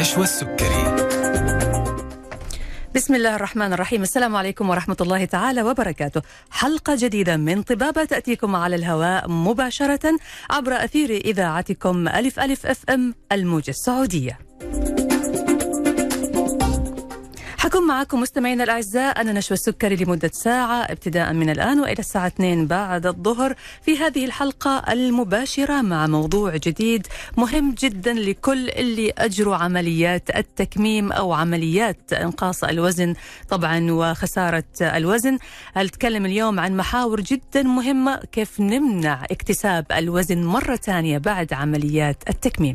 نشوى السكري. بسم الله الرحمن الرحيم. السلام عليكم ورحمة الله تعالى وبركاته. حلقة جديدة من طبابة تأتيكم على الهواء مباشرة عبر أثير إذاعتكم ألف ألف FM الموجة السعودية. هكون معكم مستمعينا الأعزاء أنا نشوى السكري لمدة ساعة ابتداء من الآن وإلى الساعة 2 بعد الظهر في هذه الحلقة المباشرة مع موضوع جديد مهم جدا لكل اللي أجروا عمليات التكميم أو عمليات إنقاص الوزن طبعا وخسارة الوزن نتكلم اليوم عن محاور جدا مهمة كيف نمنع اكتساب الوزن مرة ثانية بعد عمليات التكميم.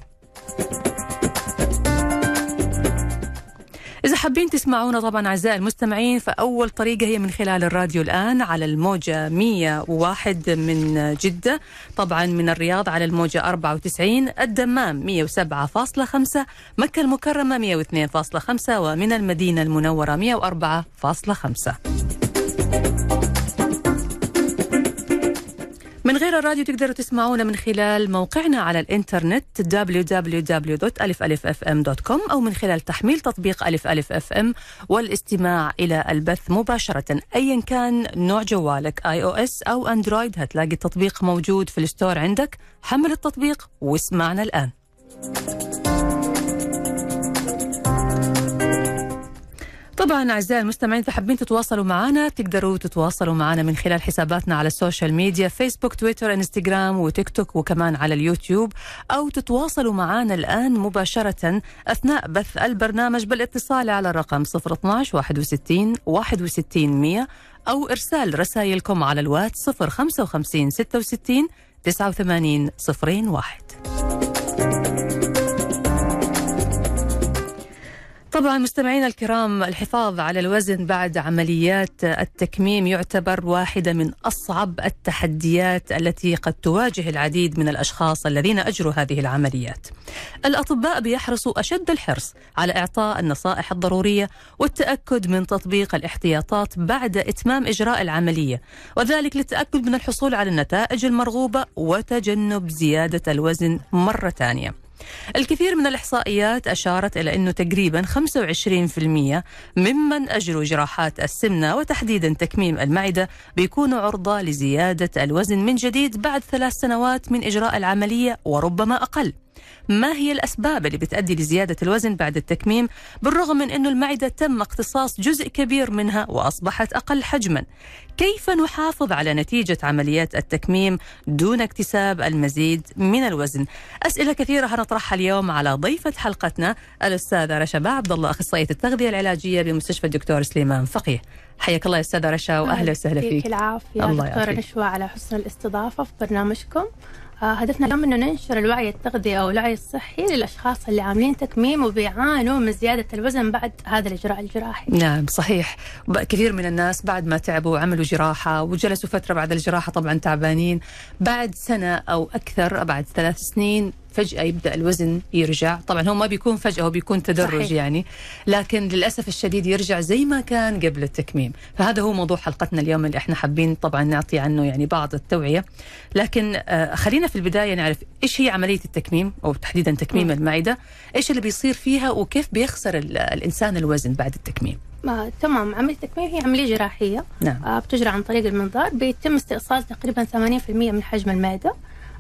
إذا حابين تسمعونا طبعا أعزائي المستمعين فأول طريقة هي من خلال الراديو الآن على الموجة 101 من جدة طبعا من الرياض على الموجة 94 الدمام 107.5 مكة المكرمة 102.5 ومن المدينة المنورة 104.5 من غير الراديو تقدروا تسمعونا من خلال موقعنا على الإنترنت www.alifalifm.com أو من خلال تحميل تطبيق ألف ألف FM والاستماع إلى البث مباشرة. أيا كان نوع جوالك iOS أو أندرويد هتلاقي التطبيق موجود في ال store عندك. حمل التطبيق واسمعنا الآن. طبعا أعزائي المستمعين إذا حابين تتواصلوا معنا تقدروا تتواصلوا معنا من خلال حساباتنا على ال social media فيسبوك تويتر انستغرام وتيك توك وكمان على اليوتيوب. أو تتواصلوا معنا الآن مباشرة أثناء بث البرنامج بالاتصال على الرقم 012 61 61 100 أو إرسال رسائلكم على الواتس 055 66 89 01 طبعا مستمعينا الكرام الحفاظ على الوزن بعد عمليات التكميم يعتبر واحدة من أصعب التحديات التي قد تواجه العديد من الأشخاص الذين أجروا هذه العمليات. الأطباء بيحرصوا أشد الحرص على إعطاء النصائح الضرورية والتأكد من تطبيق الاحتياطات بعد إتمام إجراء العملية وذلك للتأكد من الحصول على النتائج المرغوبة وتجنب زيادة الوزن مرة ثانية. الكثير من الإحصائيات أشارت إلى أنه تقريبا 25% ممن أجروا جراحات السمنة وتحديدا تكميم المعدة بيكونوا عرضة لزيادة الوزن من جديد بعد ثلاث سنوات من إجراء العملية وربما أقل. ما هي الأسباب اللي بتؤدي لزيادة الوزن بعد التكميم؟ بالرغم من أنه المعدة تم اقتصاص جزء كبير منها وأصبحت أقل حجما. كيف نحافظ على نتيجة عمليات التكميم دون اكتساب المزيد من الوزن؟ أسئلة كثيرة هنطرحها اليوم على ضيفة حلقتنا الأستاذة رشا عبد الله أخصائية التغذية العلاجية بمستشفى الدكتور سليمان فقيه. حياك الله يا أستاذة رشا واهلا وسهلا فيك. العافية. الله دكتورة نشوى على حسن الاستضافة في برنامجكم. هدفنا اليوم إنه ننشر الوعي التغذية أو الوعي الصحي للأشخاص اللي عاملين تكميم وبيعانوا من زيادة الوزن بعد هذا الإجراء الجراحي. نعم صحيح، كثير من الناس بعد ما تعبوا وعملوا جراحة وجلسوا فترة بعد الجراحة طبعا تعبانين، بعد سنة أو أكثر بعد ثلاث سنين فجأة يبدأ الوزن يرجع. طبعا هو ما بيكون فجأة هو بيكون تدرج صحيح. يعني. لكن للأسف الشديد يرجع زي ما كان قبل التكميم. فهذا هو موضوع حلقتنا اليوم اللي إحنا حابين طبعا نعطي عنه يعني بعض التوعية. لكن آه خلينا في البداية نعرف إيش هي عملية التكميم أو تحديدا تكميم م. المعدة. إيش اللي بيصير فيها وكيف بيخسر الإنسان الوزن بعد التكميم؟ ما تمام. عملية التكميم هي عملية جراحية. نعم. آه بتجرى عن طريق المنظار بيتم استئصال تقريبا 80% من حجم المعدة.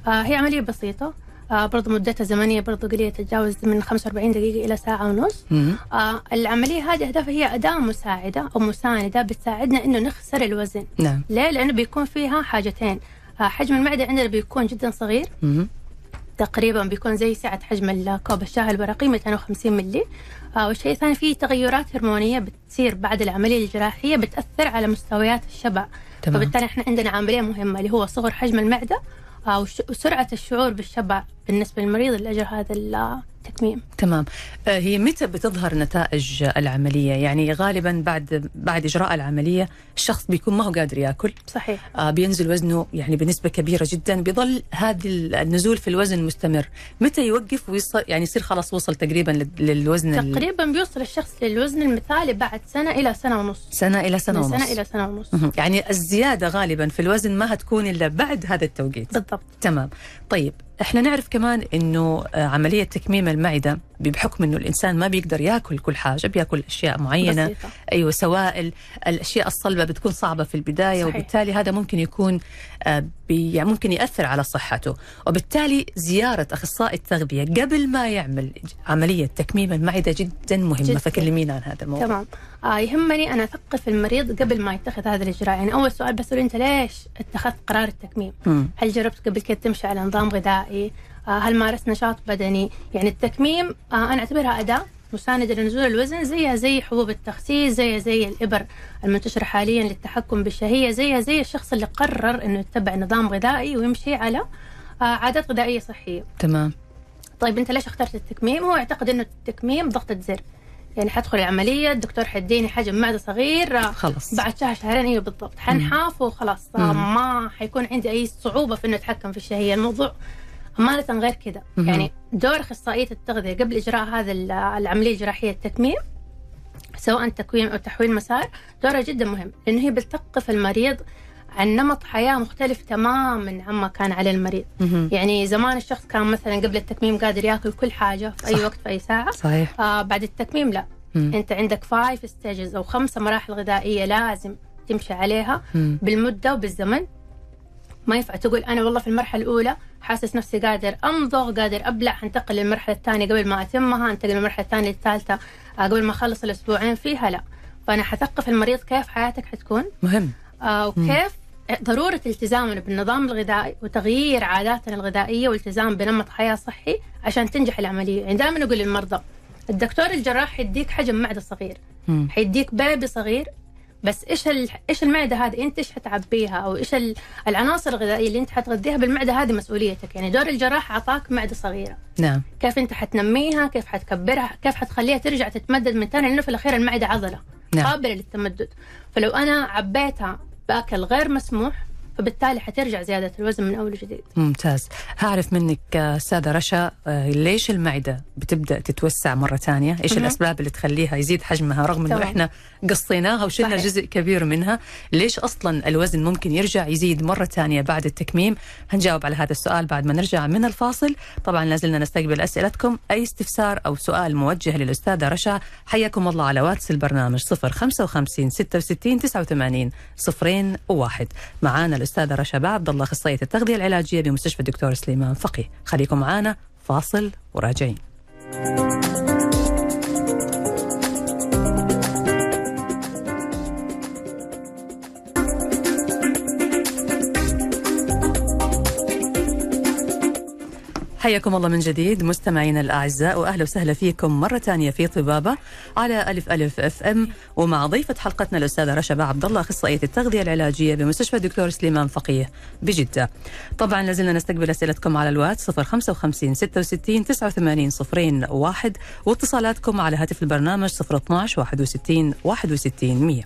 آه هي عملية بسيطة. آه برضو مدتها زمنية برضو قليلة تتجاوز من 45 دقيقة إلى ساعة ونص آه العملية هذه أهدافها هي أداة مساعدة أو مساندة بتساعدنا إنه نخسر الوزن نعم. ليه؟ لأنه بيكون فيها حاجتين آه حجم المعدة عندنا بيكون جدا صغير مم. تقريبا بيكون زي سعة حجم الكوب الشاي الورقي 250 ملي آه والشيء الثاني في تغيرات هرمونية بتصير بعد العملية الجراحية بتأثر على مستويات الشبع تمام. فبالتالي إحنا عندنا عملية مهمة اللي هو صغر حجم المعدة وسرعة الشعور بالشبع بالنسبة للمريض اللي أجر هذا التكميم تمام. آه، هي متى بتظهر نتائج العملية؟ يعني غالبا بعد بعد إجراء العملية الشخص بيكون ما هو قادر يأكل. صحيح. آه بينزل وزنه يعني بنسبة كبيرة جدا. بيظل هذه النزول في الوزن مستمر. متى يوقف ويصل يعني يصير خلاص وصل تقريبا للوزن تقريبا بيوصل الشخص للوزن المثالي بعد سنة إلى سنة ونص. سنة إلى سنة ونص سنة إلى سنة ونص. يعني الزيادة غالبا في الوزن ما هتكون إلا بعد هذا التوقيت. بالضبط. تمام. طيب إحنا نعرف كمان إنه آه، عملية تكميم المعدة بحكم إنه الإنسان ما بيقدر ياكل كل حاجة بياكل أشياء معينة بسيطة. أيوه سوائل الأشياء الصلبة بتكون صعبة في البداية صحيح. وبالتالي هذا ممكن يكون آه، بي يعني ممكن يأثر على صحته وبالتالي زيارة أخصائي التغذية قبل ما يعمل عملية تكميم المعدة جدا مهمة جداً. فكلمينا عن هذا الموضوع تمام يهمني أنا أثقف المريض قبل ما يتخذ هذا الإجراء. يعني أول سؤال بسأله أنت ليش اتخذت قرار التكميم؟ مم. هل جربت قبل كده تمشي على نظام غذائي؟ آه هل مارست نشاط بدني؟ يعني التكميم آه أنا أعتبرها أداة مساندة لنزول الوزن زيها زي حبوب التخسيس زيها زي الإبر المنتشرة حاليا للتحكم بالشهية زيها زي الشخص اللي قرر إنه يتبع نظام غذائي ويمشي على آه عادات غذائية صحية. تمام. طيب أنت ليش اخترت التكميم؟ هو يعتقد إنه التكميم ضغطة زر. يعني حدخل العملية الدكتور حيديني حجم معدة صغير خلص بعد شهر شهرين أيوه بالضبط. حنحاف وخلاص. ما حيكون عندي أي صعوبة في إنه أتحكم في الشهية الموضوع أمانة غير كذا. يعني دور أخصائية التغذية قبل إجراء هذا ال- العملية الجراحية التكميم سواء تكميم أو تحويل مسار دورها جدا مهم لأنه هي بتثقف المريض عن نمط حياة مختلف تماما عما كان عليه المريض. مهم. يعني زمان الشخص كان مثلا قبل التكميم قادر يأكل كل حاجة في صح. اي وقت في أي ساعة. صحيح. آه بعد التكميم لا. مم. أنت عندك five stages أو خمسه مراحل غذائية لازم تمشي عليها مم. بالمدة وبالزمن. ما ينفع تقول أنا والله في المرحلة الأولى حاسس نفسي قادر امضغ قادر أبلع أنتقل للمرحلة الثانية قبل ما أتمها أنتقل للمرحلة الثانية للثالثة آه قبل ما أخلص الأسبوعين فيها لا. فأنا حثقف المريض كيف حياتك حتكون؟ مهم. آه، وكيف ضرورة التزامنا بالنظام الغذائي وتغيير عاداتنا الغذائية والتزام بنمط حياة صحي عشان تنجح العملية. يعني دائما نقول للمرضى الدكتور الجراح حيديك حجم معدة صغير. حيديك بيبي صغير بس إيش. إيش المعدة هذه؟ أنت إيش حتعبيها؟ أو إيش ال... العناصر الغذائية اللي أنت حتغذيها بالمعدة هذه مسؤوليتك؟ يعني دور الجراح أعطاك معدة صغيرة. نعم. كيف أنت حتنميها؟ كيف حتكبرها؟ كيف حتخليها ترجع تتمدد من ثاني لأنه في الأخير المعدة عضلة نعم. قابلة للتمدد. فلو أنا عبيتها باكل غير مسموح فبالتالي حترجع زيادة الوزن من أول وجديد. ممتاز. هعرف منك آه، أستاذة رشا آه، ليش المعدة بتبدأ تتوسع مرة ثانية؟ إيش مهم. الأسباب اللي تخليها يزيد حجمها رغم تمام. إحنا قصيناها وشلنا صحيح. جزء كبير منها؟ ليش أصلا الوزن ممكن يرجع يزيد مرة ثانية بعد التكميم؟ هنجاوب على هذا السؤال بعد ما نرجع من الفاصل. طبعا لازلنا نستقبل أسئلتكم. أي استفسار أو سؤال موجه للأستاذة رشا حياكم الله على واتس البرنامج 055 66 89 صفرين وواحد معانا الأستاذة رشا عبد الله اخصائيه التغذية العلاجية بمستشفى الدكتور سليمان فقيه. خليكم معانا فاصل وراجعين. حياكم الله من جديد مستمعينا الأعزاء وأهلا وسهلا فيكم مرة ثانية في طبابة على ألف ألف أف أم ومع ضيفة حلقتنا الأستاذة رشا عبد الله أخصائية التغذية العلاجية بمستشفى الدكتور سليمان فقيه بجدة. طبعا لازلنا نستقبل أسئلتكم على الواتس 055 66 89 صفرين واحد واتصالاتكم على هاتف البرنامج 012 61 61 100.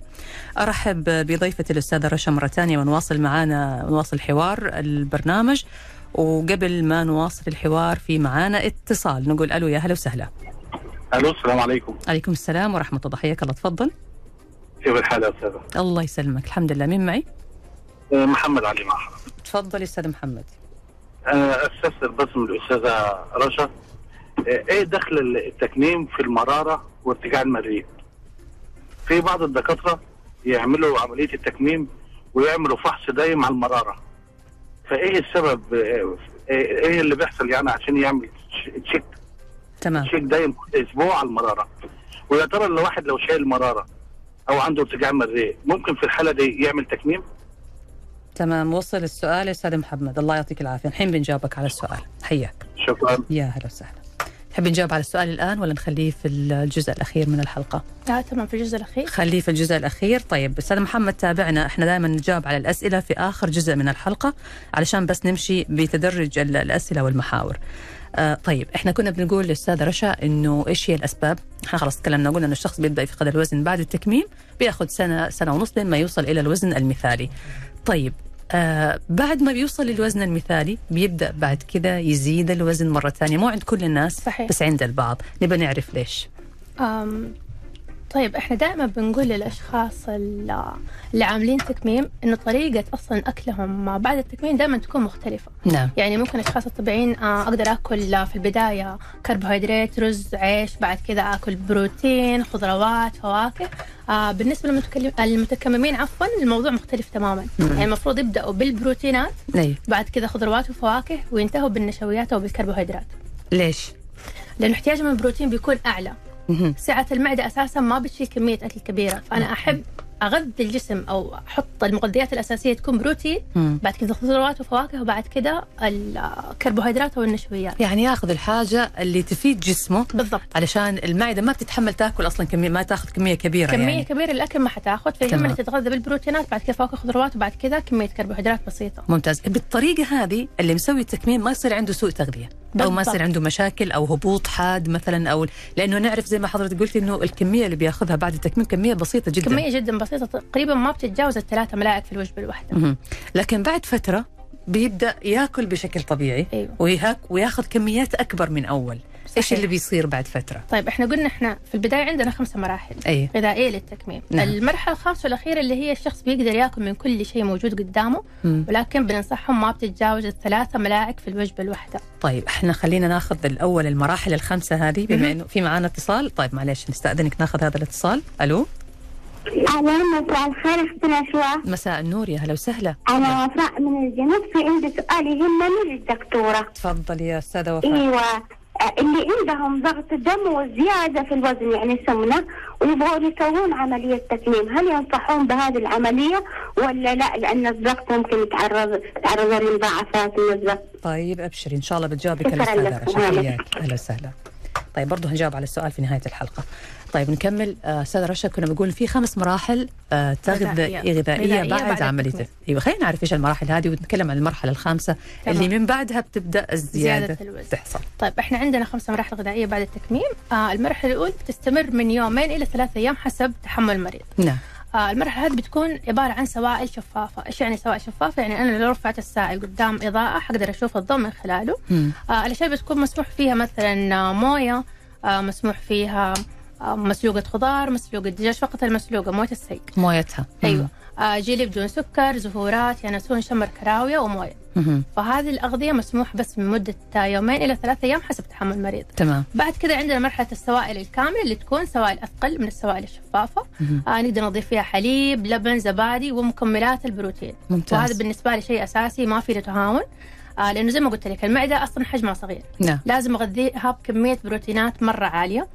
أرحب بضيفة الأستاذة رشا مرة ثانية ونواصل معنا نواصل حوار البرنامج وقبل ما نواصل الحوار في معانا اتصال نقول ألو يا هلا وسهلا. ألو السلام عليكم. عليكم السلام ورحمة الله. حياك الله. تفضل. كيف الحال يا أستاذة؟ الله يسلمك. الحمد لله. مين معي؟ آه، محمد علي معها تفضل يا أستاذ محمد. أنا استفسر بس من الأستاذة رشا. آه، إيه دخل التكميم في المرارة وارتجاع المريء؟ في بعض الدكاترة يعملوا عملية التكميم ويعملوا فحص دايم على المرارة. فإيه السبب؟ آه، إيه اللي بيحصل يعني عشان يعمل تشيك تمام. تشيك دايم كل أسبوع على المرارة. ويا ترى الواحد لو شايل مرارة أو عنده ارتجاع مريء ممكن في الحالة دي يعمل تكميم؟ تمام. وصل السؤال يا أستاذ محمد. الله يعطيك العافية. الحين بنجاوبك على السؤال. حياك. شكرا. يا هلا وسهلا. تحب نجاوب على السؤال الآن ولا نخليه في الجزء الأخير من الحلقة؟ آه تمام في الجزء الأخير. خليه في الجزء الأخير. طيب أستاذ محمد تابعنا. إحنا دائما نجاوب على الأسئلة في آخر جزء من الحلقة علشان بس نمشي بتدرج ال- الأسئلة والمحاور. آه طيب إحنا كنا بنقول للأستاذة رشا إنه إيش هي الأسباب؟ إحنا خلاص تكلمنا قلنا إنه الشخص بيبدأ يفقد الوزن بعد التكميم بياخذ سنة سنة ونص لين ما يوصل إلى الوزن المثالي. طيب آه بعد ما بيوصل للوزن المثالي بيبدأ بعد كذا يزيد الوزن مرة ثانية مو عند كل الناس صحيح. بس عند البعض نبى نعرف ليش. طيب إحنا دائما بنقول للأشخاص ال- اللي عاملين تكميم انه طريقة أصلا أكلهم بعد التكميم دائما تكون مختلفة. نعم. يعني ممكن الأشخاص الطبيعيين آه، أقدر آكل آه، في البداية كربوهيدرات رز عيش بعد كذا آكل بروتين خضروات فواكه. آه، بالنسبة للمتكلم المتكممين عفوا الموضوع مختلف تماما. يعني المفروض يبدأوا بالبروتينات اي بعد كذا خضروات وفواكه وينتهوا بالنشويات أو بالكربوهيدرات. ليش؟ لأنه احتياجهم من البروتين بيكون أعلى. مهم. سعة المعدة أساسا ما بتشيل كمية أكل كبيرة. فأنا أحب أغذي الجسم أو أحط المغذيات الأساسية تكون بروتين. بعد كذا خضروات وفواكه وبعد كذا الكربوهيدرات والنشويات يعني ياخذ الحاجة اللي تفيد جسمه بالضبط. علشان المعدة ما بتتحمل تأكل أصلا كمية ما تاخذ كمية كبيرة كمية يعني. كبيرة الأكل ما حتاخذ تمام. فيهمني تتغذى بالبروتينات بعد كذا فواكه خضروات وبعد كذا كمية كربوهيدرات بسيطة. ممتاز. بالطريقة هذه اللي مسوي التكميم ما يصير عنده سوء تغذية. أو ما. يصير عنده مشاكل أو هبوط حاد مثلا أو لأنه نعرف زي ما حضرتك قلتي إنه الكمية اللي بيأخذها بعد التكميم كمية بسيطة جدا كمية جدا بسيطة تقريبا ما بتتجاوز الثلاثة ملاعق في الوجبة الواحدة مهم. لكن بعد فترة بيبدأ يأكل بشكل طبيعي أيوه. ويأخذ كميات أكبر من أول إيش صحيح. اللي بيصير بعد فترة؟ طيب إحنا قلنا إحنا في البداية عندنا خمسة مراحل. اي غذائية للتكميم. نعم. المرحلة الخامسة والأخيرة اللي هي الشخص بيقدر يأكل من كل شيء موجود قدامه مم. ولكن بننصحهم ما بتتجاوز الثلاثة ملاعق في الوجبة الواحدة. طيب إحنا خلينا ناخذ الأول المراحل الخمسه هذه بما. إنه في معانا اتصال. طيب معلش نستأذنك ناخذ هذا الاتصال. ألو؟ أهلا مساء الخير أختنا شواء مساء النور يا هلا وسهلا. أنا وفاء من الجنوب في عندي سؤال يهمني للدكتورة. تفضل يا أستاذة وفاء. أيوة اللي عندهم ضغط دم وزيادة في الوزن يعني سمنة ويبغوا يسوون عملية تكميم. هل ينصحون بهذه العملية ولا لا؟ لأن الضغط ممكن يتعرض يتعرض لمضاعفات النسبة طيب أبشري. إن شاء الله بتجاوبك لك. رشا أهلا. وسهلا. طيب برضه هنجاوب على السؤال في نهاية الحلقة. طيب نكمل آه، أستاذة رشا كنا بنقول في خمس مراحل آه، تغذية غذائية. غذائيه غذائية بعد, بعد عملية. أيوه خلينا نعرف إيش المراحل هذه ونتكلم عن المرحلة الخامسة تمام. اللي من بعدها بتبدأ الزيادة زيادة الوزن. تحصل طيب إحنا عندنا خمسة مراحل غذائية بعد التكميم آه المرحلة الأولى بتستمر من يومين إلى ثلاثة أيام حسب تحمل المريض نعم آه المرحلة هذه بتكون عبارة عن سوائل شفافة إيش يعني سوائل شفافة يعني أنا لو رفعت السائل قدام إضاءة حقدر أشوف الضوء من خلاله. آه الأشياء بتكون مسموح فيها مثلا آه، موية آه مسموح فيها آه مسلوقة خضار مسلوقة دجاج فقط المسلوقة موية السيق مويتها. أيوة. آه جيلي بدون سكر زهورات ينسون شمر كراوية وموية. فهذه الأغذية مسموح بس من مدة يومين إلى ثلاثة أيام حسب تحمل المريض. تمام. بعد كده عندنا مرحلة السوائل الكاملة اللي تكون سوائل أثقل من السوائل الشفافة. آه نقدر نضيف فيها حليب لبن زبادي ومكملات البروتين. ممتاز. وهذا بالنسبة لي شيء أساسي ما في تهاون. آه لأنه زي ما قلت لك المعدة أصلا حجمها صغير. نعم. لازم أغذيها بكمية بروتينات مرة عالية. آم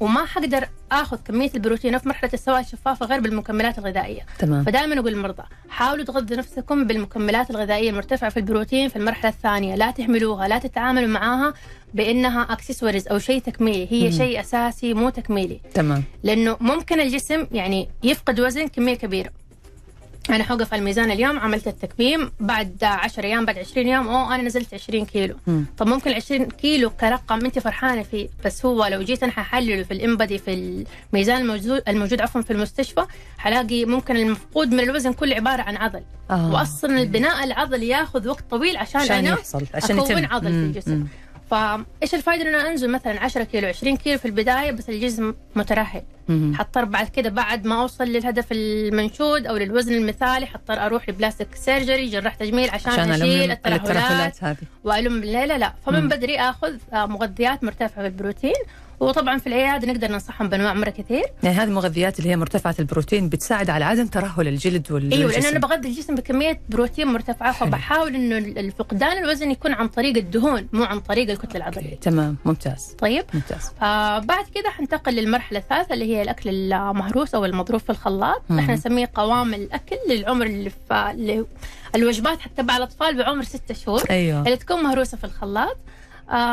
وما حقدر آخذ كمية البروتين في مرحلة السوائل الشفافه غير بالمكملات الغذائية. تمام. فدائما أقول للمرضى حاولوا تغذوا نفسكم بالمكملات الغذائية المرتفعة في البروتين في المرحلة الثانية. لا تهملوها لا تتعاملوا معاها بأنها اكسسوارز أو شيء تكميلي. هي. شيء أساسي مو تكميلي. تمام. لأنه ممكن الجسم يعني يفقد وزن كمية كبيرة. أنا حوقف على الميزان اليوم عملت التكميم بعد 10 أيام بعد 20 يوم أوه أنا نزلت 20 كيلو مم. طب ممكن 20 كيلو كرقم انت فرحانة فيه بس هو لو جيت أنا ححلله في الانبدي في الميزان الموجود الموجود عفوا في المستشفى حلاقي ممكن المفقود من الوزن كله عبارة عن عضل آه. واصلا البناء العضلي ياخذ وقت طويل عشان, عشان أنا يحصل عشان أكون يتم عضل في. الجسم مم. فايش الفائده إن أنا أنزل مثلا 10 كيلو 20 كيلو في البداية بس الجسم مترهل. حضطر بعد كده بعد ما أوصل للهدف المنشود أو للوزن المثالي حضطر أروح لبلاستيك سيرجري جراح تجميل عشان, عشان أشيل الترهلات هذه وألم لا لا لا فمن مم. بدري آخذ آه، مغذيات مرتفعة بالبروتين وطبعا في العيادة نقدر ننصحهم بأنواع مرة كثير. يعني هذه المغذيات اللي هي مرتفعة البروتين بتساعد على عدم ترهل الجلد وال أيوه لأن. أنا بغذي الجسم بكمية بروتين مرتفعة. فبحاول إنه الفقدان الوزن يكون عن طريق الدهون مو عن طريق الكتلة العضلية. تمام ممتاز. طيب. ممتاز. آه بعد كده حنتقل للمرحلة الثالثة اللي هي الأكل المهروس أو المضروب في الخلاط. مم. إحنا نسميه قوام الأكل للعمر اللي في اللي الوجبات حتى تبع الأطفال بعمر ستة شهور. أيوه. اللي تكون مهروسة في الخلاط.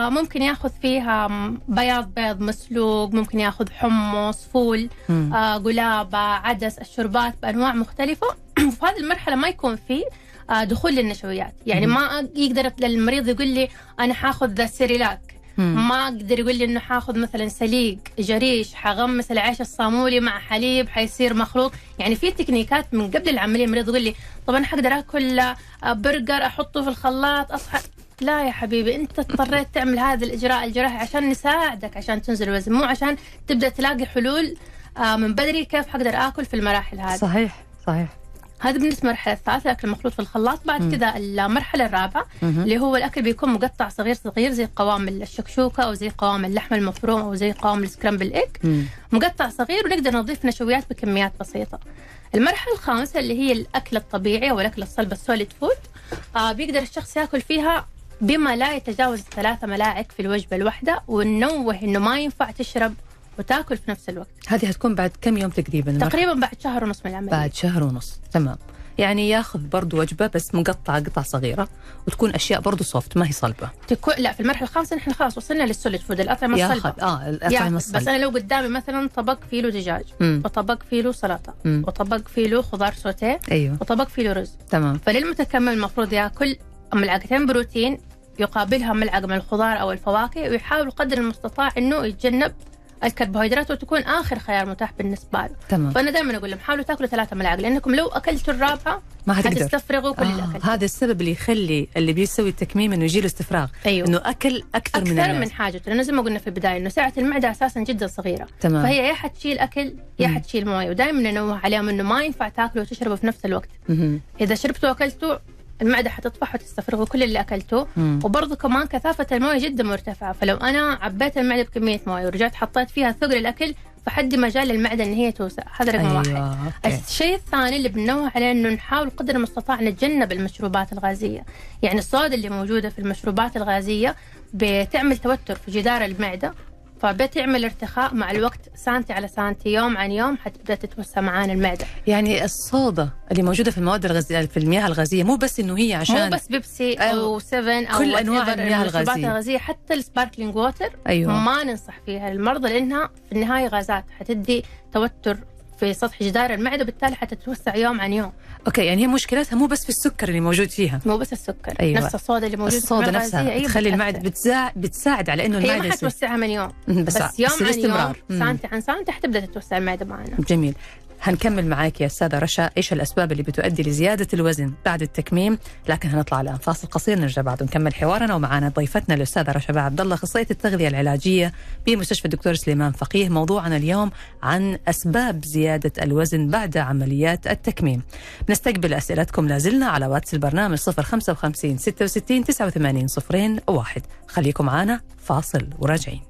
ممكن ياخذ فيها بياض بيض مسلوق ممكن ياخذ حمص فول. آه قلابة عدس الشربات بأنواع مختلفة في هذه المرحلة ما يكون في آه دخول للنشويات يعني. ما يقدر المريض يقول لي أنا حاخذ سيريلاك. ما أقدر يقول لي إنه حاخذ مثلا سليق جريش حغمس العيش الصامولي مع حليب حيصير مخلوط يعني في تكنيكات من قبل العملية المريض يقول لي طب أنا حقدر آكل آه، برجر أحطه في الخلاط أصحى لا يا حبيبي انت اضطريت تعمل هذا الإجراء الجراحي عشان نساعدك عشان تنزل الوزن مو عشان تبدأ تلاقي حلول آه، من بدري كيف حقدر آكل في المراحل هذه. صحيح صحيح. هذا بالنسبة للمرحله الثالثة الأكل المخلوط في الخلاط. بعد كذا المرحلة الرابعة اللي هو الأكل بيكون مقطع صغير صغير زي قوام الشكشوكة أو زي قوام اللحم المفروم أو زي قوام ال scrambled egg. مقطع صغير ونقدر نضيف نشويات بكميات بسيطة. المرحلة الخامسة اللي هي الأكل الطبيعي أو الأكل الصلب ال solid food. آه بيقدر الشخص ياكل فيها بما لا يتجاوز ثلاثة ملاعق في الوجبة الواحدة وننوه إنه ما ينفع تشرب وتاكل في نفس الوقت هذه هتكون بعد كم يوم تقريبا؟ تقريبا بعد شهر ونص من العملية بعد شهر ونص تمام يعني ياخذ برضو وجبة بس مقطعة قطع صغيرة وتكون أشياء برضو soft ما هي صلبة تكون لا في المرحلة الخامسة نحن خلاص وصلنا لل solid food الأطعمة ياخذ الصلبة آه الأطعمة ياخذ. بس أنا لو قدامي مثلا طبق فيه له دجاج مم. وطبق فيه له سلطة مم. وطبق فيه له خضار سوتيه أيوه وطبق فيه له رز تمام فللمتكمل المفروض ياكل ملعقتين بروتين يقابلها ملعقة من الخضار أو الفواكه ويحاول قدر المستطاع إنه يتجنب الكربوهيدرات وتكون آخر خيار متاح بالنسبة له. تمام. فأنا دائما أقول لهم حاولوا تاكلوا ثلاثة ملاعق لأنكم لو أكلتوا الرابعة ما حتقدر حتستفرغوا كل آه الاكل هذا السبب اللي يخلي اللي بيسوي التكميم إنه يجي له استفراغ. أيوه. إنه أكل أكثر, من أكثر الناس من حاجته لأنه زي ما قلنا في البداية إنه سعة المعدة أساسا جدا صغيرة. تمام. فهي يا حتشيل أكل يا مم. حتشيل موية ودائما ننوه عليهم إنه ما ينفع تاكلوا وتشربوا في نفس الوقت. مهم. إذا شربتوا وأكلتوا المعدة حتطفح وتستفرغوا كل اللي اكلتوه مم. وبرضه كمان كثافة الموية جدا مرتفعة. فلو أنا عبيت المعدة بكمية موية ورجعت حطيت فيها ثقل الأكل فحدي مجال للمعدة إن هي توسع. هذا رقم واحد. أيوه أوكي. الشيء الثاني اللي بننوه عليه إنه نحاول قدر المستطاع نتجنب المشروبات الغازية، يعني الصودا اللي موجودة في المشروبات الغازية بتعمل توتر في جدار المعدة. فبتعمل ارتخاء مع الوقت سانتي على سانتي يوم عن يوم حتبدأ تتوسع معانا المعدة، يعني الصودا اللي موجودة في المواد الغازية في المياه الغازية مو بس إنه هي عشان مو بس بيبسي أو 7 أو كل أنواع المياه الغازية. الغازية حتى ال sparkling water أيوه. ما ننصح فيها. للمرضى لأنها في النهاية غازات حتدي توتر في سطح جدار المعدة بالتالي حتتوسع يوم عن يوم أوكي يعني هي مشكلتها مو بس في السكر اللي موجود فيها مو بس السكر أيوة. نفس الصودا اللي موجود الصودا نفسها تخلي. المعدة بتساعد بتساعد على إنه هي المعدة ما يصير حتوسعها من يوم بس, بس يوم تصير عن. يوم مم. سنتي عن سنتي حتبدا تتوسع المعدة معنا جميل هنكمل معاك يا أستاذة رشا. إيش الأسباب اللي بتؤدي لزيادة الوزن بعد التكميم؟ لكن هنطلع الان فاصل قصير نرجع بعد نكمل حوارنا. ومعنا ضيفتنا الأستاذة رشا عبد الله اخصائيه التغذية العلاجية بمستشفى الدكتور سليمان فقيه. موضوعنا اليوم عن أسباب زيادة الوزن بعد عمليات التكميم. نستقبل أسئلتكم. لازلنا على واتس البرنامج 055 66 89 صفرين واحد. خليكم معنا فاصل وراجعين.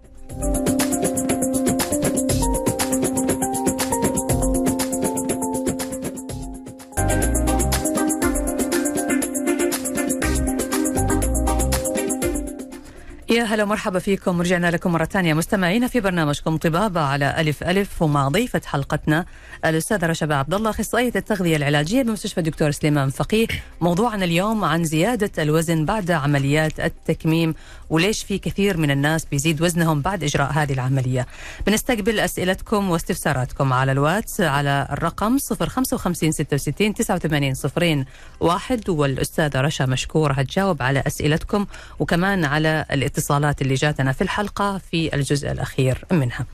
يا هلا ومرحبا فيكم. ورجعنا لكم مرة ثانية. مستمعينا في برنامجكم طبابة على ألف ألف ومع ضيفة حلقتنا الأستاذة رشا عبد الله أخصائية التغذية العلاجية بمستشفى الدكتور سليمان فقيه. موضوعنا اليوم عن زيادة الوزن بعد عمليات التكميم وليش في كثير من الناس بيزيد وزنهم بعد إجراء هذه العملية. بنستقبل أسئلتكم واستفساراتكم على الواتس على الرقم 055 66 89 صفرين واحد والأستاذة رشا مشكورة هتجاوب على أسئلتكم وكمان على الاتصالات اللي جاتنا في الحلقة في الجزء الأخير منها.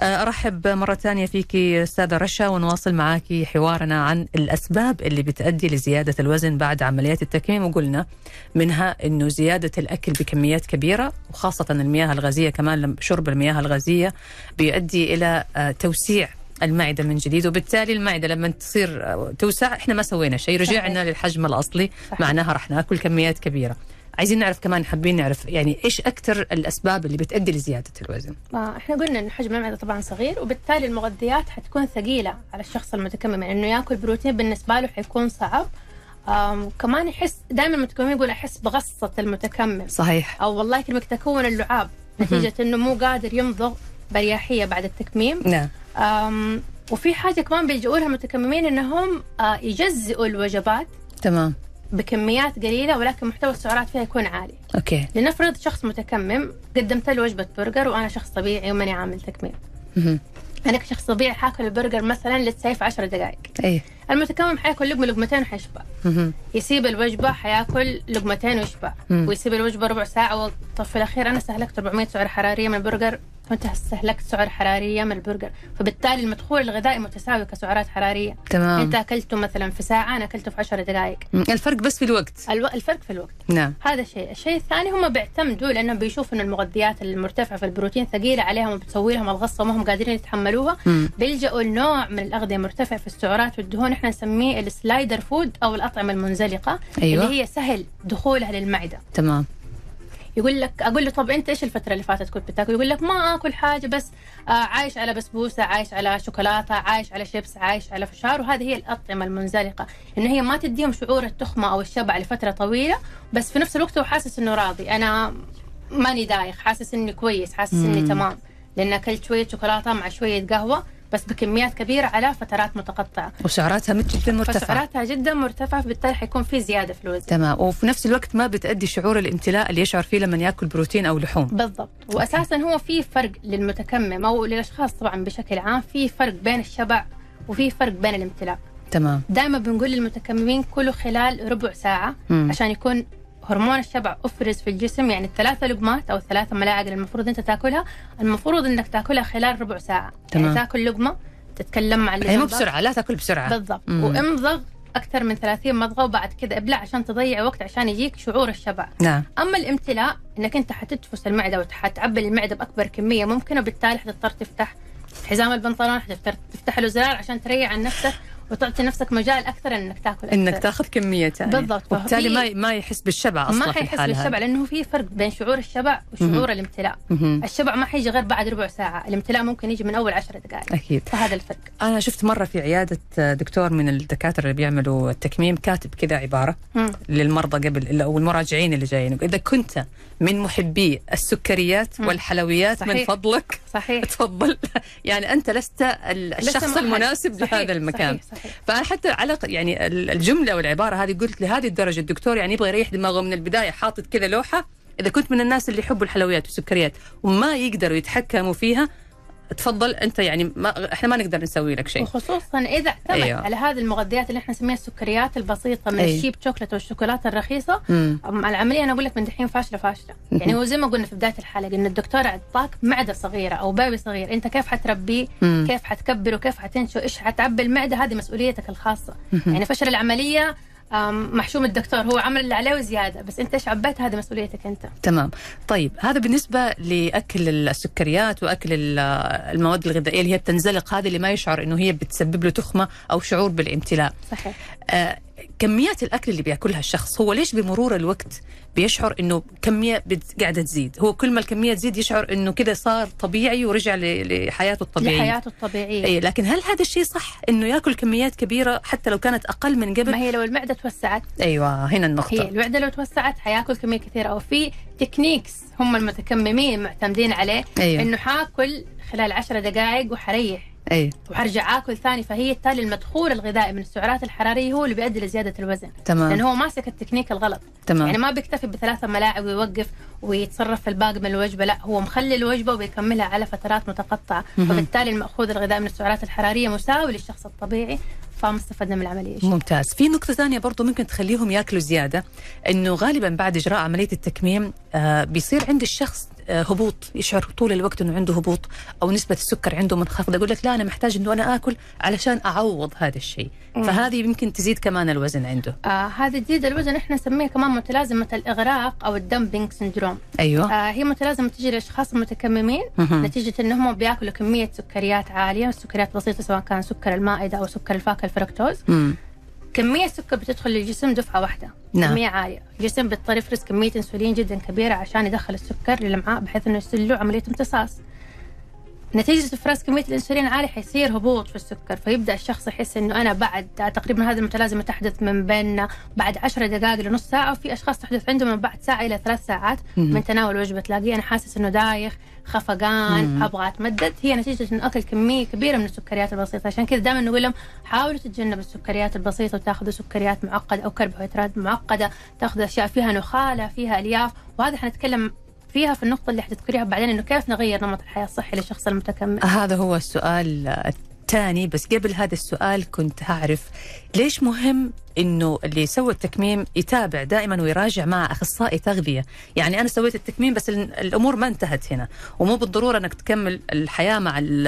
آه، أرحب مرة ثانية فيك أستاذة رشا ونواصل معك حوارنا عن الأسباب اللي بتؤدي لزيادة الوزن بعد عمليات التكميم. وقلنا منها أنه زيادة الأكل بكميات كبيرة وخاصة المياه الغازية كمان شرب المياه الغازية بيؤدي إلى آه، توسيع المعدة من جديد. وبالتالي المعدة لما تصير آه، توسع إحنا ما سوينا شيء رجعنا للحجم الأصلي صحيح. معناها راح ناكل كميات كبيرة. عايزين نعرف كمان حابين نعرف يعني إيش أكثر الأسباب اللي بتؤدي لزيادة الوزن؟ ما إحنا قلنا إن حجم المعدة طبعا صغير وبالتالي المغذيات حتكون ثقيلة على الشخص المتكمم. يعني إنه يأكل بروتين بالنسبة له حيكون صعب. آم كمان يحس دائما المتكمم يقول أحس بغصة المتكمم. صحيح. أو والله كلمة تكون اللعاب نتيجة إنه مو قادر يمضغ برياحية بعد التكميم. نعم. وفي حاجة كمان بيلجؤوا لها المتكممين إنهم آه يجزئوا الوجبات. تمام. بكميات قليلة ولكن محتوى السعرات فيها يكون عالي. أوكي. لنفرض شخص متكمم قدمت له وجبة برجر وأنا شخص طبيعي وماني عامل تكميم. مهم. أنا كشخص طبيعي حاكل البرجر مثلا let's say في 10 دقائق. إيه. المتكمم حياكل لقمة لقمتين وحيشبع. يسيب الوجبة حياكل لقمتين ويشبع. ويسيب الوجبة ربع ساعة وطب في الأخير أنا استهلكت 400 سعر حرارية من البرجر. وانت استهلكت سعر حرارية من البرجر؟ فبالتالي المدخول الغذائي متساوي كسعرات حرارية. تمام. انت أكلته مثلا في ساعة أنا أكلته في 10 دقائق. الفرق بس في الوقت. ألو... الفرق في الوقت. نعم. هذا شيء الشيء الثاني هم بيعتمدوا لأنهم بيشوفوا إن المغذيات المرتفعة في البروتين ثقيلة عليهم وبتسوي لهم الغصة وما هم قادرين يتحملوها. مم. بيلجأوا لنوع من الأغذية مرتفع في السعرات والدهون. إحنا نسميه ال slider food أو الأطعمة المنزلقة. أيوة. اللي هي سهل دخولها للمعدة. تمام. يقول لك أقول له طب أنت إيش الفترة اللي فاتت كنت بتاكل يقول لك ما أكل حاجة بس آه عايش على بسبوسة عايش على شوكولاتة عايش على شيبس عايش على فشار. وهذه هي الأطعمة المنزلقة انه هي ما تديهم شعور التخمة أو الشبع لفترة طويلة بس في نفس الوقت هو حاسس إنه راضي. أنا ماني دايخ حاسس إني كويس حاسس إني. تمام لأن أكلت شوية شوكولاتة مع شوية قهوة بس بكميات كبيرة على فترات متقطعة. وسعراتها جدا مرتفعة. فسعراتها جدا مرتفعة فبالتالي حيكون في زيادة في الوزن. تمام. وفي نفس الوقت ما بتأدي شعور الامتلاء اللي يشعر فيه لما يأكل بروتين أو لحوم. بالضبط. واساسا هو في فرق للمتكمم أو للأشخاص طبعا بشكل عام في فرق بين الشبع وفي فرق بين الامتلاء. تمام. دائما بنقول للمتكممين كلوا خلال ربع ساعة مم. عشان يكون هرمون الشبع أفرز في الجسم يعني الثلاثة لقمات أو الثلاثة ملاعق اللي المفروض أنت تاكلها. المفروض إنك تاكلها خلال ربع ساعة. تمام. يعني تاكل لقمة تتكلم مع اللي مو. بسرعة لا تاكل بسرعة. بالضبط. وامضغ أكثر من 30 مضغة وبعد كذا ابلع عشان تضيع وقت عشان يجيك شعور الشبع. نعم. أما الامتلاء إنك أنت حتتفس المعدة وحتعبي المعدة بأكبر كمية ممكنة وبالتالي حتضطر تفتح حزام البنطلون حتضطر تفتح له زرار عشان تريح عن نفسك. وتعطي نفسك مجال أكثر إنك تاكل أكثر. إنك تاخذ كمية ثانية بالضبط. وبالتالي ما ما يحس بالشبع أصلا ما حيحس بالشبع لأنه في فرق بين شعور الشبع وشعور الامتلاء. الشبع ما حيجي غير بعد ربع ساعة الامتلاء ممكن يجي من أول عشر دقائق أكيد فهذا الفرق أنا شفت مرة في عيادة دكتور من الدكاترة اللي بيعملوا التكميم كاتب كذا عبارة مم. للمرضى قبل أو المراجعين اللي جايين إذا كنت من محبي السكريات. والحلويات من صحيح. فضلك. صحيح. تفضل. يعني أنت لست الشخص. المناسب صحيح، لهذا المكان. صحيح صحيح. فانا حتى على يعني ال- الجملة والعبارة هذه قلت لهذه الدرجة الدكتور يعني يبغى يريح دماغه من البداية حاطط كذا لوحة. إذا كنت من الناس اللي يحبوا الحلويات والسكريات وما يقدروا يتحكموا فيها تفضل أنت يعني ما إحنا ما نقدر نسوي لك شيء. وخصوصا إذا اعتمد أيوة. على هذه المغذيات اللي إحنا نسميها السكريات البسيطة من أيوة. ال cheap chocolate والشوكولاته الرخيصة. مم. العملية أنا أقول لك من دحين فاشلة فاشلة. يعني هو زي ما قلنا في بداية الحلقة إن الدكتور أعطاك معدة صغيرة أو baby صغير. أنت كيف حتربيه؟ مم. كيف حتكبره؟ كيف حتنشو إيش حتعبي المعدة؟ هذه مسؤوليتك الخاصة. يعني فشل العملية محشوم الدكتور هو عمل اللي عليه وزيادة بس أنت إيش عبيت هذه مسؤوليتك أنت؟ تمام. طيب هذا بالنسبة لأكل السكريات وأكل ال- المواد الغذائية اللي هي بتنزلق هذه اللي ما يشعر أنه هي بتسبب له تخمة أو شعور بالامتلاء. صحيح. آه كميات الأكل اللي بيأكلها الشخص هو ليش بمرور الوقت بيشعر أنه كمية بت- قاعدة تزيد؟ هو كل ما الكمية تزيد يشعر أنه كده صار طبيعي ورجع ل- لحياته الطبيعية. لحياته الطبيعية. أي لكن هل هذا الشيء صح أنه يأكل كميات كبيرة حتى لو كانت أقل من ما قبل هي لو المعدة توسعت. أيوة هنا هي النقطة المعدة لو توسعت حيأكل كمية كثيرة. أو في techniques هم المتكممين معتمدين عليه أيوة. إنه حاكل خلال عشر دقائق وحريح أي. وحرجع آكل ثاني فبالتالي المدخول الغذائي من السعرات الحرارية هو اللي بيؤدي لزيادة الوزن. تمام. لأنه هو ماسك التكنيك الغلط. تمام. يعني ما بيكتفي بثلاثة ملاعق ويوقف ويتصرف في الباقي من الوجبة لا هو مخلي الوجبة وبيكملها على فترات متقطعة. مهم. فبالتالي المأخوذ الغذائي من السعرات الحرارية مساوي للشخص الطبيعي فما استفدنا من العملية. شيء. ممتاز. في نقطة ثانية برضو ممكن تخليهم ياكلوا زيادة إنه غالبا بعد إجراء عملية التكميم آه بيصير عند الشخص هبوط يشعر طول الوقت إنه عنده هبوط أو نسبة السكر عنده منخفضة يقول لك لا أنا محتاج إنه أنا آكل علشان أعوض هذا الشيء. فهذه يمكن تزيد كمان الوزن عنده آه هذه تزيد الوزن إحنا نسميها كمان متلازمة الإغراق أو ال dumping syndrome أيوه آه هي متلازمة تجي للأشخاص المتكممين مهم. نتيجة أنهم بياكلوا كمية سكريات عالية السكريات بسيطة سواء كان سكر المائدة أو سكر الفاكهة الفركتوز مم. كمية سكر بتدخل للجسم دفعة واحدة. نعم. كمية عالية. الجسم بيضطر يفرز كمية إنسولين جدا كبيرة عشان يدخل السكر للامعاء بحيث إنه يصير له عملية امتصاص. نتيجة إفراز كمية الإنسولين عالية حيصير هبوط في السكر فيبدأ الشخص يحس إنه أنا بعد تقريبا هذه المتلازمة تحدث من بين بعد 10 دقائق لنص ساعة وفي أشخاص تحدث عندهم من بعد ساعة إلى ثلاث ساعات. من تناول وجبة تلاقيه أنا حاسس إنه دايخ خفقان. أبغى أتمدد هي نتيجة إنه أكل كمية كبيرة من السكريات البسيطة عشان كذا دائما نقول لهم حاولوا تتجنبوا السكريات البسيطة وتاخذوا سكريات معقدة أو كربوهيدرات معقدة تاخذوا أشياء فيها نخالة فيها ألياف وهذا حنتكلم فيها في النقطة اللي حتذكريها بعدين إنه كيف نغير نمط الحياة الصحي للشخص المتكمل؟ هذا هو السؤال الثاني. بس قبل هذا السؤال كنت هعرف ليش مهم إنه اللي يسوي التكميم يتابع دائما ويراجع مع أخصائي تغذية، يعني أنا سويت التكميم بس ال- الأمور ما انتهت هنا، ومو بالضرورة إنك تكمل الحياة مع ال-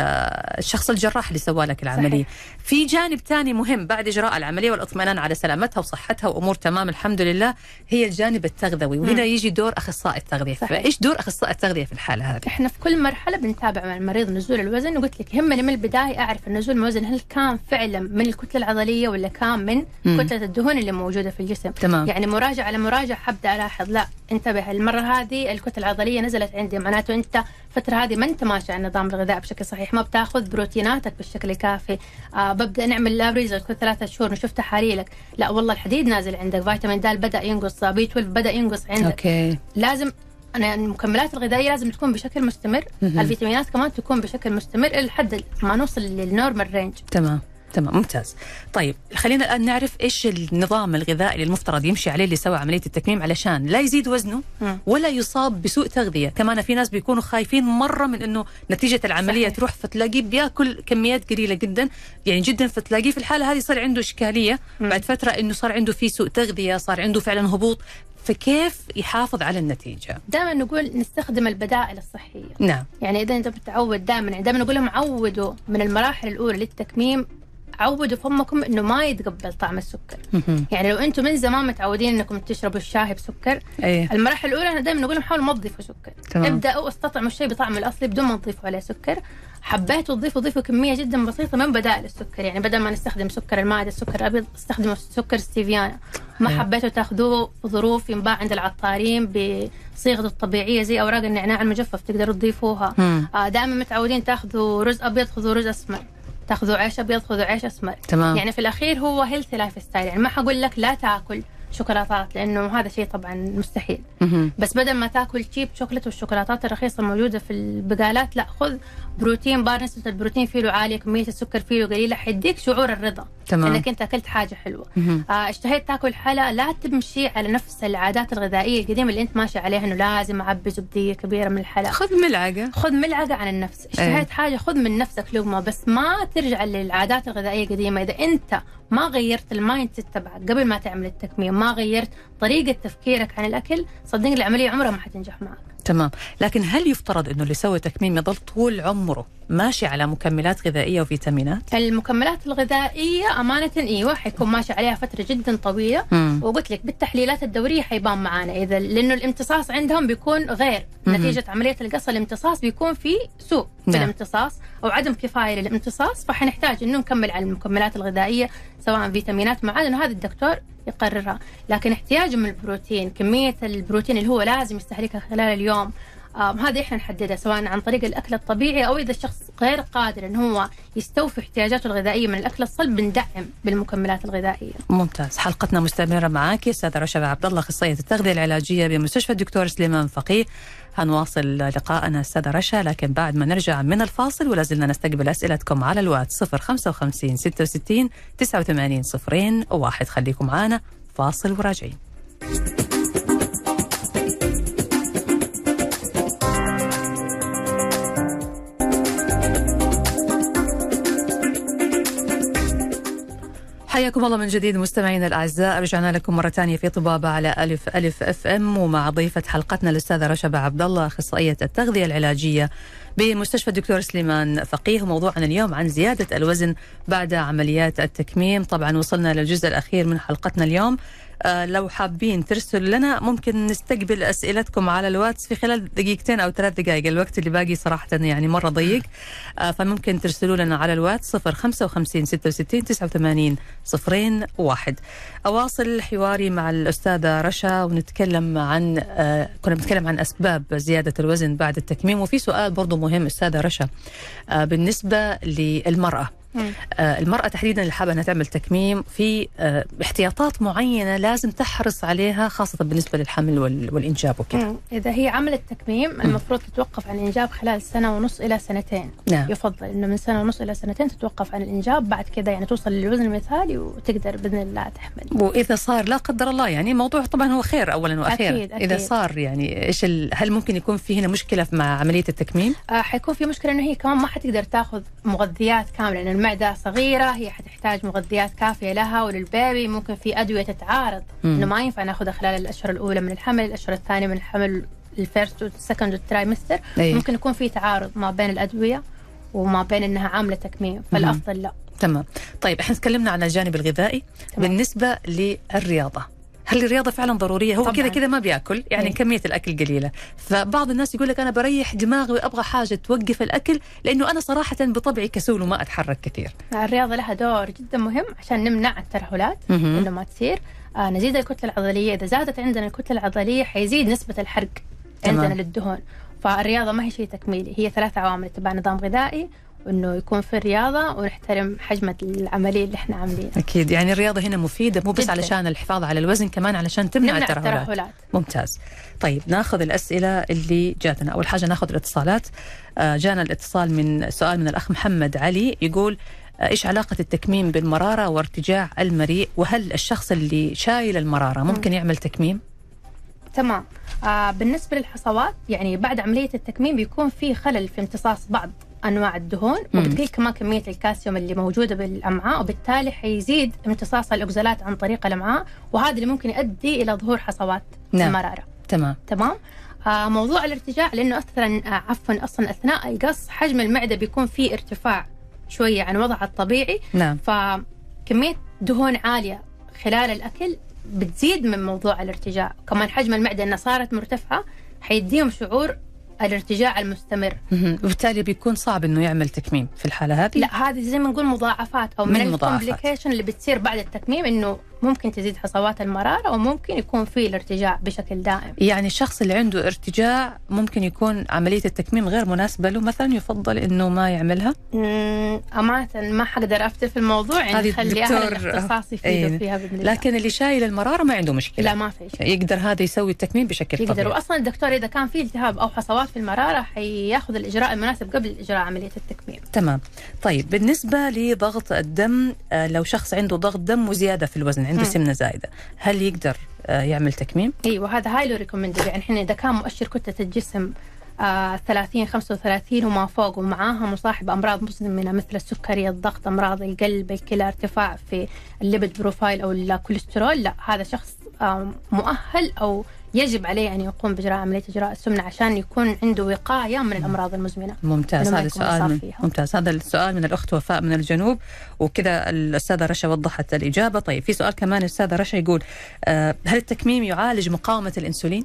الشخص الجراح اللي سوى لك العملية. في جانب ثاني مهم بعد إجراء العملية والاطمئنان على سلامتها وصحتها وأمور تمام الحمد لله هي الجانب التغذوي وهنا مم. يجي دور أخصائي التغذية صحيح. فإيش دور أخصائي التغذية في الحالة هذه إحنا في كل مرحلة بنتابع مع المريض نزول الوزن وقلت لك يهمني من البداية أعرف النزول من الوزن هل كان فعلا من الكتلة العضلية ولا كان من مم. كتله الدهون اللي موجودة في الجسم. تمام. يعني مراجعة على مراجعة حبدا ألاحظ لا انتبه. المرة هذه الكتلة العضلية نزلت عندي معناته أنت الفترة هذه ما أنت ماشي على النظام الغذائي بشكل صحيح ما بتأخذ بروتيناتك بالشكل الكافي. آه ببدأ نعمل lab results كل ثلاثة شهور نشوف تحاليلك لا والله الحديد نازل عندك. فيتامين د بدأ ينقص B 12 بدأ ينقص عندك. أوكي. لازم أنا المكملات الغذائية لازم تكون بشكل مستمر. الفيتامينات كمان تكون بشكل مستمر إلى حد ما نوصل لل normal range تمام. تمام. ممتاز. طيب خلينا الآن نعرف إيش النظام الغذائي اللي المفترض يمشي عليه اللي سوى عملية التكميم علشان لا يزيد وزنه. ولا يصاب بسوء تغذية. كمان في ناس بيكونوا خايفين مرة من إنه نتيجة العملية صحيح. تروح فتلاقيه بيأكل كميات قليلة جدا. يعني جدا فتلاقيه في الحالة هذه صار عنده إشكالية. مم. بعد فترة إنه صار عنده في سوء تغذية صار عنده فعلا هبوط. فكيف يحافظ على النتيجة؟ دائما نقول نستخدم البدائل الصحية. نعم. يعني إذا أنت بتعود دائما يعني دائما نقول لهم عودوا من المراحل الأولى للتكميم عودوا فمكم إنه ما يتقبل طعم السكر. يعني لو أنتم من زمان متعودين إنكم تشربوا الشاي بسكر إيه المراحل الأولى دائما نقول لهم حاولوا ما تضيفوا سكر تمام. ابدأوا استطعموا الشيء بطعمه الأصلي بدون ما تضيفوا عليه سكر حبيتوا تضيفوا ضيفوا كمية جدا بسيطة من بدائل السكر يعني بدل ما نستخدم سكر المعدة السكر الأبيض استخدموا سكر ستيفيانا ما أيوة. حبيتوا تاخذوه في ظروف ينباع عند العطارين بصيغته الطبيعية زي أوراق النعناع المجفف تقدروا تضيفوها. آه دائما متعودين تاخذوا رز أبيض خذوا رز أسمر تاخذوا عيش أبيض خذوا عيش أسمر. تمام. يعني في الأخير هو healthy lifestyle يعني ما حقول لك لا تاكل شوكولاتات لأنه هذا شيء طبعا مستحيل. مهم. بس بدل ما تاكل cheap chocolate والشوكولاتات الرخيصة الموجوده في البقالات لا خذ protein bar نسبة البروتين فيه له عالية كمية السكر فيه له قليلة حيديك شعور الرضا. تمام. إنك أنت أكلت حاجة حلوة. آه اشتهيت تاكل حلا لا تمشي على نفس العادات الغذائية القديمة اللي أنت ماشي عليها إنه لازم أعبي زبدية كبيرة من الحلا. خذ ملعقة. خذ ملعقة عن النفس. اشتهيت حاجة خذ من نفسك لقمة بس ما ترجع للعادات الغذائية القديمة. إذا أنت ما غيرت ال mindset تبعك قبل ما تعمل التكميم ما غيرت طريقة تفكيرك عن الأكل صدقني العملية عمرها ما حتنجح معك. تمام. لكن هل يفترض إنه اللي يسوي تكميم يضل طول عمره ماشي على مكملات غذائية وفيتامينات؟ المكملات الغذائية أمانة أيوه حيكون ماشي عليها فترة جدا طويلة. مم. وقلت لك بالتحليلات الدورية حيبان معانا. إذا لأنه الامتصاص عندهم بيكون غير. مهم. نتيجة عملية القص الامتصاص بيكون في سوء في نعم. الامتصاص أو عدم كفاية للامتصاص. فحنحتاج إنه نكمل على المكملات الغذائية. سواء فيتامينات معادن وهذا الدكتور يقررها. لكن احتياجه من البروتين كمية البروتين اللي هو لازم يستهلكها خلال اليوم. هذه إحنا نحددها سواء عن طريق الأكل الطبيعي أو إذا الشخص غير قادر إن هو يستوفي احتياجاته الغذائية من الأكل الصلب بندعم بالمكملات الغذائية. ممتاز. حلقتنا مستمرة معك أستاذة رشا عبد الله أخصائية التغذية العلاجية بمستشفى الدكتور سليمان فقيه. هنواصل لقاءنا أستاذة رشا لكن بعد ما نرجع من الفاصل ولا زلنا نستقبل أسئلتكم على الواتس 055 66 89 صفرين واحد. خليكم معنا فاصل وراجعين. حياكم الله من جديد مستمعينا الأعزاء. رجعنا لكم مرة ثانية في طبابة على ألف ألف أف أم. ومع ضيفة حلقتنا الأستاذة رشبه عبد الله أخصائية التغذية العلاجية بمستشفى الدكتور سليمان فقيه. وموضوعنا اليوم عن زيادة الوزن بعد عمليات التكميم. طبعا وصلنا للجزء الأخير من حلقتنا اليوم. لو حابين ترسلوا لنا ممكن نستقبل أسئلتكم على الواتس في خلال دقيقتين أو ثلاث دقائق الوقت اللي باقي صراحة يعني مرة ضيق. آه فممكن ترسلوا لنا على الواتس 055 66 89 صفرين واحد. أواصل حواري مع الأستاذة رشا ونتكلم عن آه كنا بنتكلم عن أسباب زيادة الوزن بعد التكميم. وفي سؤال برضو مهم أستاذة رشا آه بالنسبة للمرأة. آه المرأة تحديدا اللي حابة أنها تعمل تكميم في آه احتياطات معينة لازم تحرص عليها خاصة بالنسبة للحمل وال- والإنجاب وكذا. إذا هي عملت تكميم المفروض تتوقف عن الإنجاب خلال سنة ونص إلى سنتين نعم يفضل إنه من سنة ونص إلى سنتين تتوقف عن الإنجاب بعد كذا يعني توصل للوزن المثالي وتقدر بإذن الله تحمل وإذا صار لا قدر الله يعني موضوع طبعا هو خير أولا وأخيرا أكيد، إذا أكيد. صار يعني إيش. هل ممكن يكون في هنا مشكلة مع عملية التكميم؟ آه حيكون في مشكلة إنه هي كمان ما حتقدر تأخذ مغذيات كاملة لأن المعدة صغيرة هي حتحتاج مغذيات كافية لها ولل baby ممكن في أدوية تتعارض. إنه ما ينفع ناخذها خلال الأشهر الأولى من الحمل الأشهر الثانية من الحمل ال first وال second وال trimester. ممكن يكون في تعارض ما بين الأدوية وما بين إنها عاملة تكميم فالأفضل لا تمام طيب إحنا تكلمنا عن الجانب الغذائي تمام. بالنسبة للرياضة هل الرياضة فعلا ضرورية هو. كذا كذا ما بيأكل يعني إيه. كمية الأكل قليلة فبعض الناس يقول لك أنا بريح دماغي وأبغى حاجة توقف الأكل لأنه أنا صراحة بطبعي كسول وما أتحرك كثير الرياضة لها دور جدا مهم عشان نمنع الترهلات. إنه ما تصير آه نزيد الكتلة العضلية إذا زادت عندنا الكتلة العضلية حيزيد نسبة الحرق تمام. عندنا للدهون فالرياضة ما هي شيء تكميلي هي ثلاث عوامل اتباع نظام غذائي وإنه يكون في الرياضة ونحترم حجم العملية اللي إحنا عاملينها. أكيد يعني الرياضة هنا مفيدة مو بس جداً. علشان الحفاظ على الوزن كمان علشان تمنع الترهلات. الترهلات. ممتاز. طيب ناخذ الأسئلة اللي جاتنا. أول حاجة ناخذ الاتصالات. آه، جانا الاتصال من سؤال من الأخ محمد علي. يقول آه، إيش علاقة التكميم بالمرارة وارتجاع المريء؟ وهل الشخص اللي شايل المرارة ممكن يعمل تكميم؟ تمام. آه بالنسبة للحصوات يعني بعد عملية التكميم بيكون في خلل في امتصاص بعض أنواع الدهون. وبتقل كمان كمية الكالسيوم اللي موجودة بالأمعاء وبالتالي حيزيد امتصاص الأكزالات عن طريق الأمعاء وهذا اللي ممكن يؤدي إلى ظهور حصوات نعم. المرارة تمام. تمام؟ آه موضوع الارتجاع لأنه أصلا آه عفوا أصلا أثناء القص حجم المعدة بيكون فيه ارتفاع شوية عن وضعها الطبيعي. نعم. فكمية دهون عالية خلال الأكل بتزيد من موضوع الارتجاع. كمان حجم المعدة إنها صارت مرتفعة حيديهم شعور الارتجاع المستمر. وبالتالي بيكون صعب إنه يعمل تكميم في الحالة هذه لا هذه زي ما نقول مضاعفات أو من من المضاعفات. اللي بتصير بعد التكميم إنه ممكن تزيد حصوات المرارة وممكن يكون في الارتجاع بشكل دائم. يعني الشخص اللي عنده ارتجاع ممكن يكون عملية التكميم غير مناسبة له مثلا يفضل إنه ما يعملها؟ أمانة ما حقدر أفتي في الموضوع يعني خلي أهل الاختصاص يفيدوا إيه. فيها بإذن الله. لكن اللي شايل المرارة ما عنده مشكلة. لا ما في شيء. يقدر هذا يسوي التكميم بشكل يقدر. طبيعي. واصلا الدكتور إذا كان في التهاب أو حصوات في المرارة حياخذ الإجراء المناسب قبل إجراء عملية التكميم. تمام طيب بالنسبة لضغط الدم آه، لو شخص عنده ضغط دم وزيادة في الوزن عنده مم. سمنة زايدة هل يقدر آه، يعمل تكميم؟ أيوه هذا highly recommended يعني إحنا إذا كان مؤشر كتلة الجسم آه 30 35 وما فوق ومعاها مصاحب أمراض مزمنة مثل السكري الضغط أمراض القلب الكلى ارتفاع في ال lipid profile أو الكوليسترول لا هذا شخص آه مؤهل أو يجب عليه أن يقوم بإجراء عملية إجراء السمنة عشان يكون عنده وقاية من الأمراض المزمنة. ممتاز هذا السؤال من. ممتاز. هذا السؤال من الأخت وفاء من الجنوب وكذا الأستاذة رشا وضحت الإجابة. طيب في سؤال كمان الأستاذة رشا يقول آه، هل التكميم يعالج مقاومة الأنسولين؟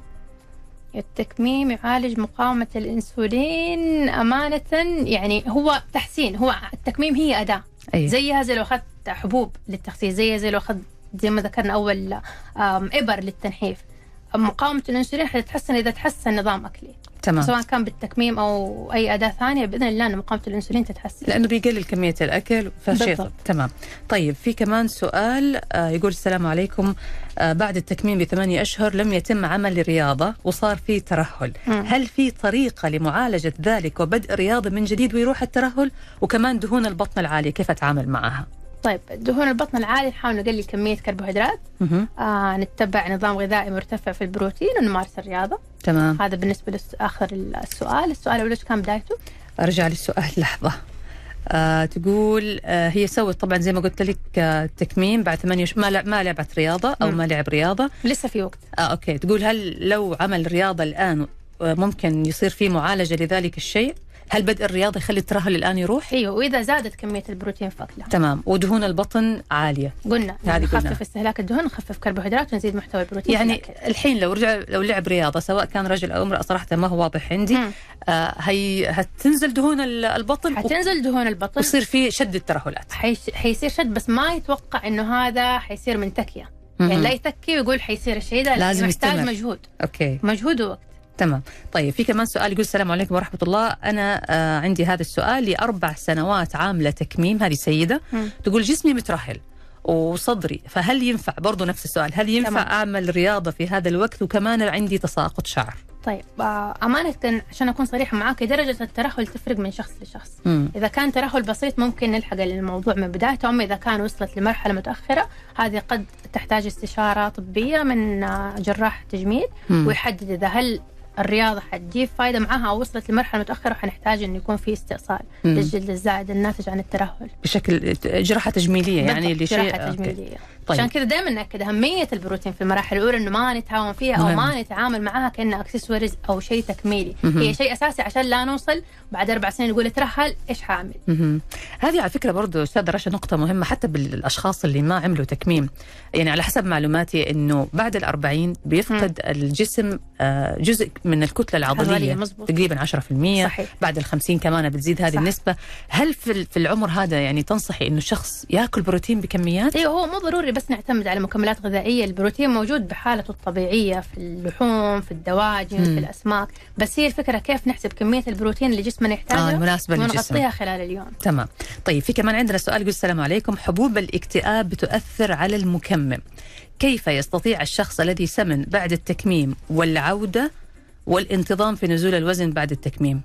التكميم يعالج مقاومة الأنسولين أمانة يعني هو تحسين هو التكميم هي أداة. أي زيها زي لو أخذت حبوب للتخسيس زيها زي لو أخذت زي ما ذكرنا أول إبر للتنحيف. مقاومة الأنسولين حتتحسن إذا تحسن نظام أكلي تمام. سواء كان بالتكميم أو أي أداة ثانية بإذن الله أن مقاومة الأنسولين تتحسن. لأنه بيقلل كمية الأكل فشيء. تمام. طيب في كمان سؤال آه يقول السلام عليكم. آه بعد التكميم بثمانية أشهر لم يتم عمل رياضة وصار في ترهل. مم. هل في طريقة لمعالجة ذلك وبدء رياضه من جديد ويروح الترهل؟ وكمان دهون البطن العالية كيف أتعامل معها؟ طيب دهون البطن العالية نحاول نقلل كمية كربوهيدرات. آه نتبع نظام غذائي مرتفع في البروتين ونمارس الرياضة. تمام. هذا بالنسبة لآخر السؤال. السؤال الأول إيش كان بدايته؟ أرجع للسؤال. لحظة. آه تقول آه هي سوت طبعا زي ما قلت لك آه تكميم بعد ثمانية. ما لع- ما لعبت رياضة أو مم. ما لعب رياضة. لسه في وقت. آه أوكي. تقول هل لو عمل رياضة الآن آه، ممكن يصير في معالجة لذلك الشيء؟ هل بدء الرياضة يخلي الترهل الآن يروح؟ أيوه وإذا زادت كمية البروتين فاكله تمام. ودهون البطن عالية. قلنا هذه. نخفف استهلاك الدهون نخفف كربوهيدرات ونزيد محتوى البروتين يعني. الحين لو رجع لو لعب رياضة سواء كان رجل أو امرأة صراحة ما هو واضح عندي. مم. آه هي هتنزل دهون ال- البطن؟ و- حتنزل دهون البطن. ويصير في شد الترهلات. حيش... حيصير شد بس ما يتوقع إنه هذا حيصير من تكية. يعني. لا يتكي ويقول حيصير الشيء ده لا، لازم محتاج يستمر. مجهود. أوكي. مجهود ووقت. تمام طيب في كمان سؤال يقول السلام عليكم ورحمة الله أنا آه عندي هذا السؤال لأربع سنوات عاملة تكميم هذه سيدة مم. تقول جسمي مترهل وصدري فهل ينفع برضو نفس السؤال هل ينفع تمام. أعمل رياضة في هذا الوقت وكمان عندي تساقط شعر طيب آه، أمانة عشان أكون صريحة معاك درجة الترهل تفرق من شخص لشخص مم. إذا كان ترهل بسيط ممكن نلحق الموضوع من بدايته أما إذا كان وصلت لمرحلة متأخرة هذه قد تحتاج استشارة طبية من آه، جراح تجميل مم. ويحدد إذا هل الرياضة حتجيب فائده معاها وصلت لمرحلة متأخرة حنحتاج انه يكون في استئصال. للجلد الزائد الناتج عن الترهل بشكل جراحة تجميلية يعني لشيء جراحة okay. طيب. عشان كذا دائما نأكد أهمية البروتين في المراحل الأولى إنه ما نتهاون فيها أو مهم. ما نتعامل معاها كانها اكسسوارز أو شيء تكميلي مهم. هي شيء أساسي عشان لا نوصل بعد أربع سنين نقول اترهل إيش حاعمل مهم. هذه على فكرة برضو أستاذ رشا نقطة مهمة حتى بالأشخاص اللي ما عملوا تكميم يعني على حسب معلوماتي إنه بعد الأربعين بيفقد الجسم آه، جزء من الكتلة العضلية مزبوط. تقريبا 10% صحيح. بعد الخمسين كمان بتزيد هذه صح. النسبة هل في العمر هذا يعني تنصحي إنه الشخص يأكل بروتين بكميات أيوه هو مو ضروري بس نعتمد على مكملات غذائية. البروتين موجود بحالته الطبيعية في اللحوم في الدواجن مم. في الأسماك. بس هي الفكرة كيف نحسب كمية البروتين اللي جسمنا يحتاجها آه، المناسبة للجسم. ونغطيها خلال اليوم. تمام. طيب في كمان عندنا سؤال يقول السلام عليكم. حبوب الاكتئاب بتؤثر على المكمم كيف يستطيع الشخص الذي سمن بعد التكميم والعودة والانتظام في نزول الوزن بعد التكميم؟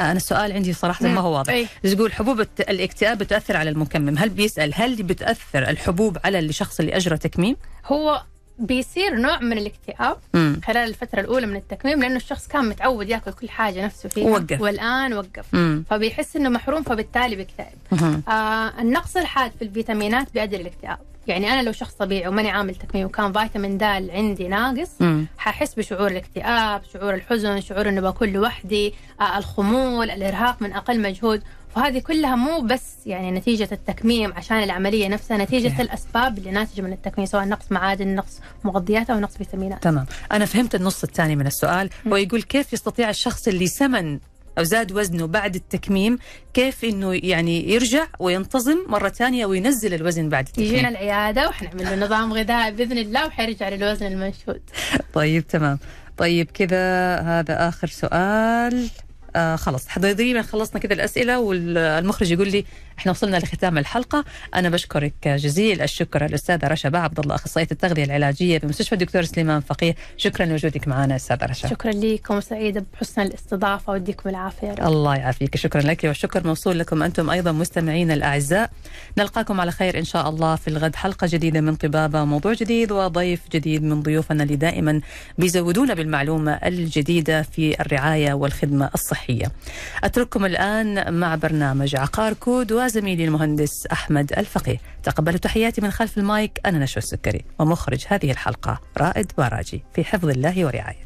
أنا السؤال عندي صراحة ما هو واضح أي. يقول حبوب الاكتئاب بتؤثر على المكمم هل بيسأل هل بتأثر الحبوب على الشخص اللي أجرى تكميم هو بيصير نوع من الاكتئاب مم. خلال الفترة الأولى من التكميم لأنه الشخص كان متعود يأكل كل حاجة نفسه فيها ووقف. والآن وقف مم. فبيحس إنه محروم فبالتالي بيكتئب. آه النقص الحاد في الفيتامينات بيؤدي للاكتئاب يعني أنا لو شخص طبيعي وماني عامل تكميم وكان فيتامين د عندي ناقص مم. ححس بشعور الاكتئاب شعور الحزن شعور انه بكون لوحدي آه الخمول الإرهاق من أقل مجهود وهذه كلها مو بس يعني نتيجة التكميم عشان العملية نفسها نتيجة okay. الأسباب اللي ناتجة من التكميم سواء نقص معادن نقص مغذيات أو نقص فيتامينات تمام أنا فهمت النص الثاني من السؤال هو يقول كيف يستطيع الشخص اللي سمن أو زاد وزنه بعد التكميم كيف إنه يعني يرجع وينتظم مرة ثانية وينزل الوزن بعد يجينا التكميم العيادة وحنعمل له نظام غذائي بإذن الله وحيرجع للوزن المنشود. طيب تمام. طيب كذا هذا آخر سؤال. آه خلاص تقريبا خلصنا كذا الأسئلة والمخرج يقول لي إحنا وصلنا لختام الحلقة. أنا بشكرك جزيل الشكر الأستاذة رشا عبد الله أخصائية التغذية العلاجية بمستشفى الدكتور سليمان فقيه. شكرا لوجودك معنا أستاذة رشا. شكرا لكم وسعيدة بحسن الاستضافة ويديكم العافية. يا رب. الله يعافيك. شكرا لك والشكر موصول لكم أنتم أيضا مستمعين الأعزاء. نلقاكم على خير إن شاء الله في الغد. حلقة جديدة من طبابة موضوع جديد وضيف جديد من ضيوفنا اللي دائما بيزودونا بالمعلومة الجديدة في الرعاية والخدمة الصحية. أترككم الآن مع برنامج عقار كود وزميلي المهندس أحمد الفقيه. تقبلوا تحياتي من خلف المايك أنا نشوى السكري ومخرج هذه الحلقة رائد باراجي في حفظ الله ورعايته.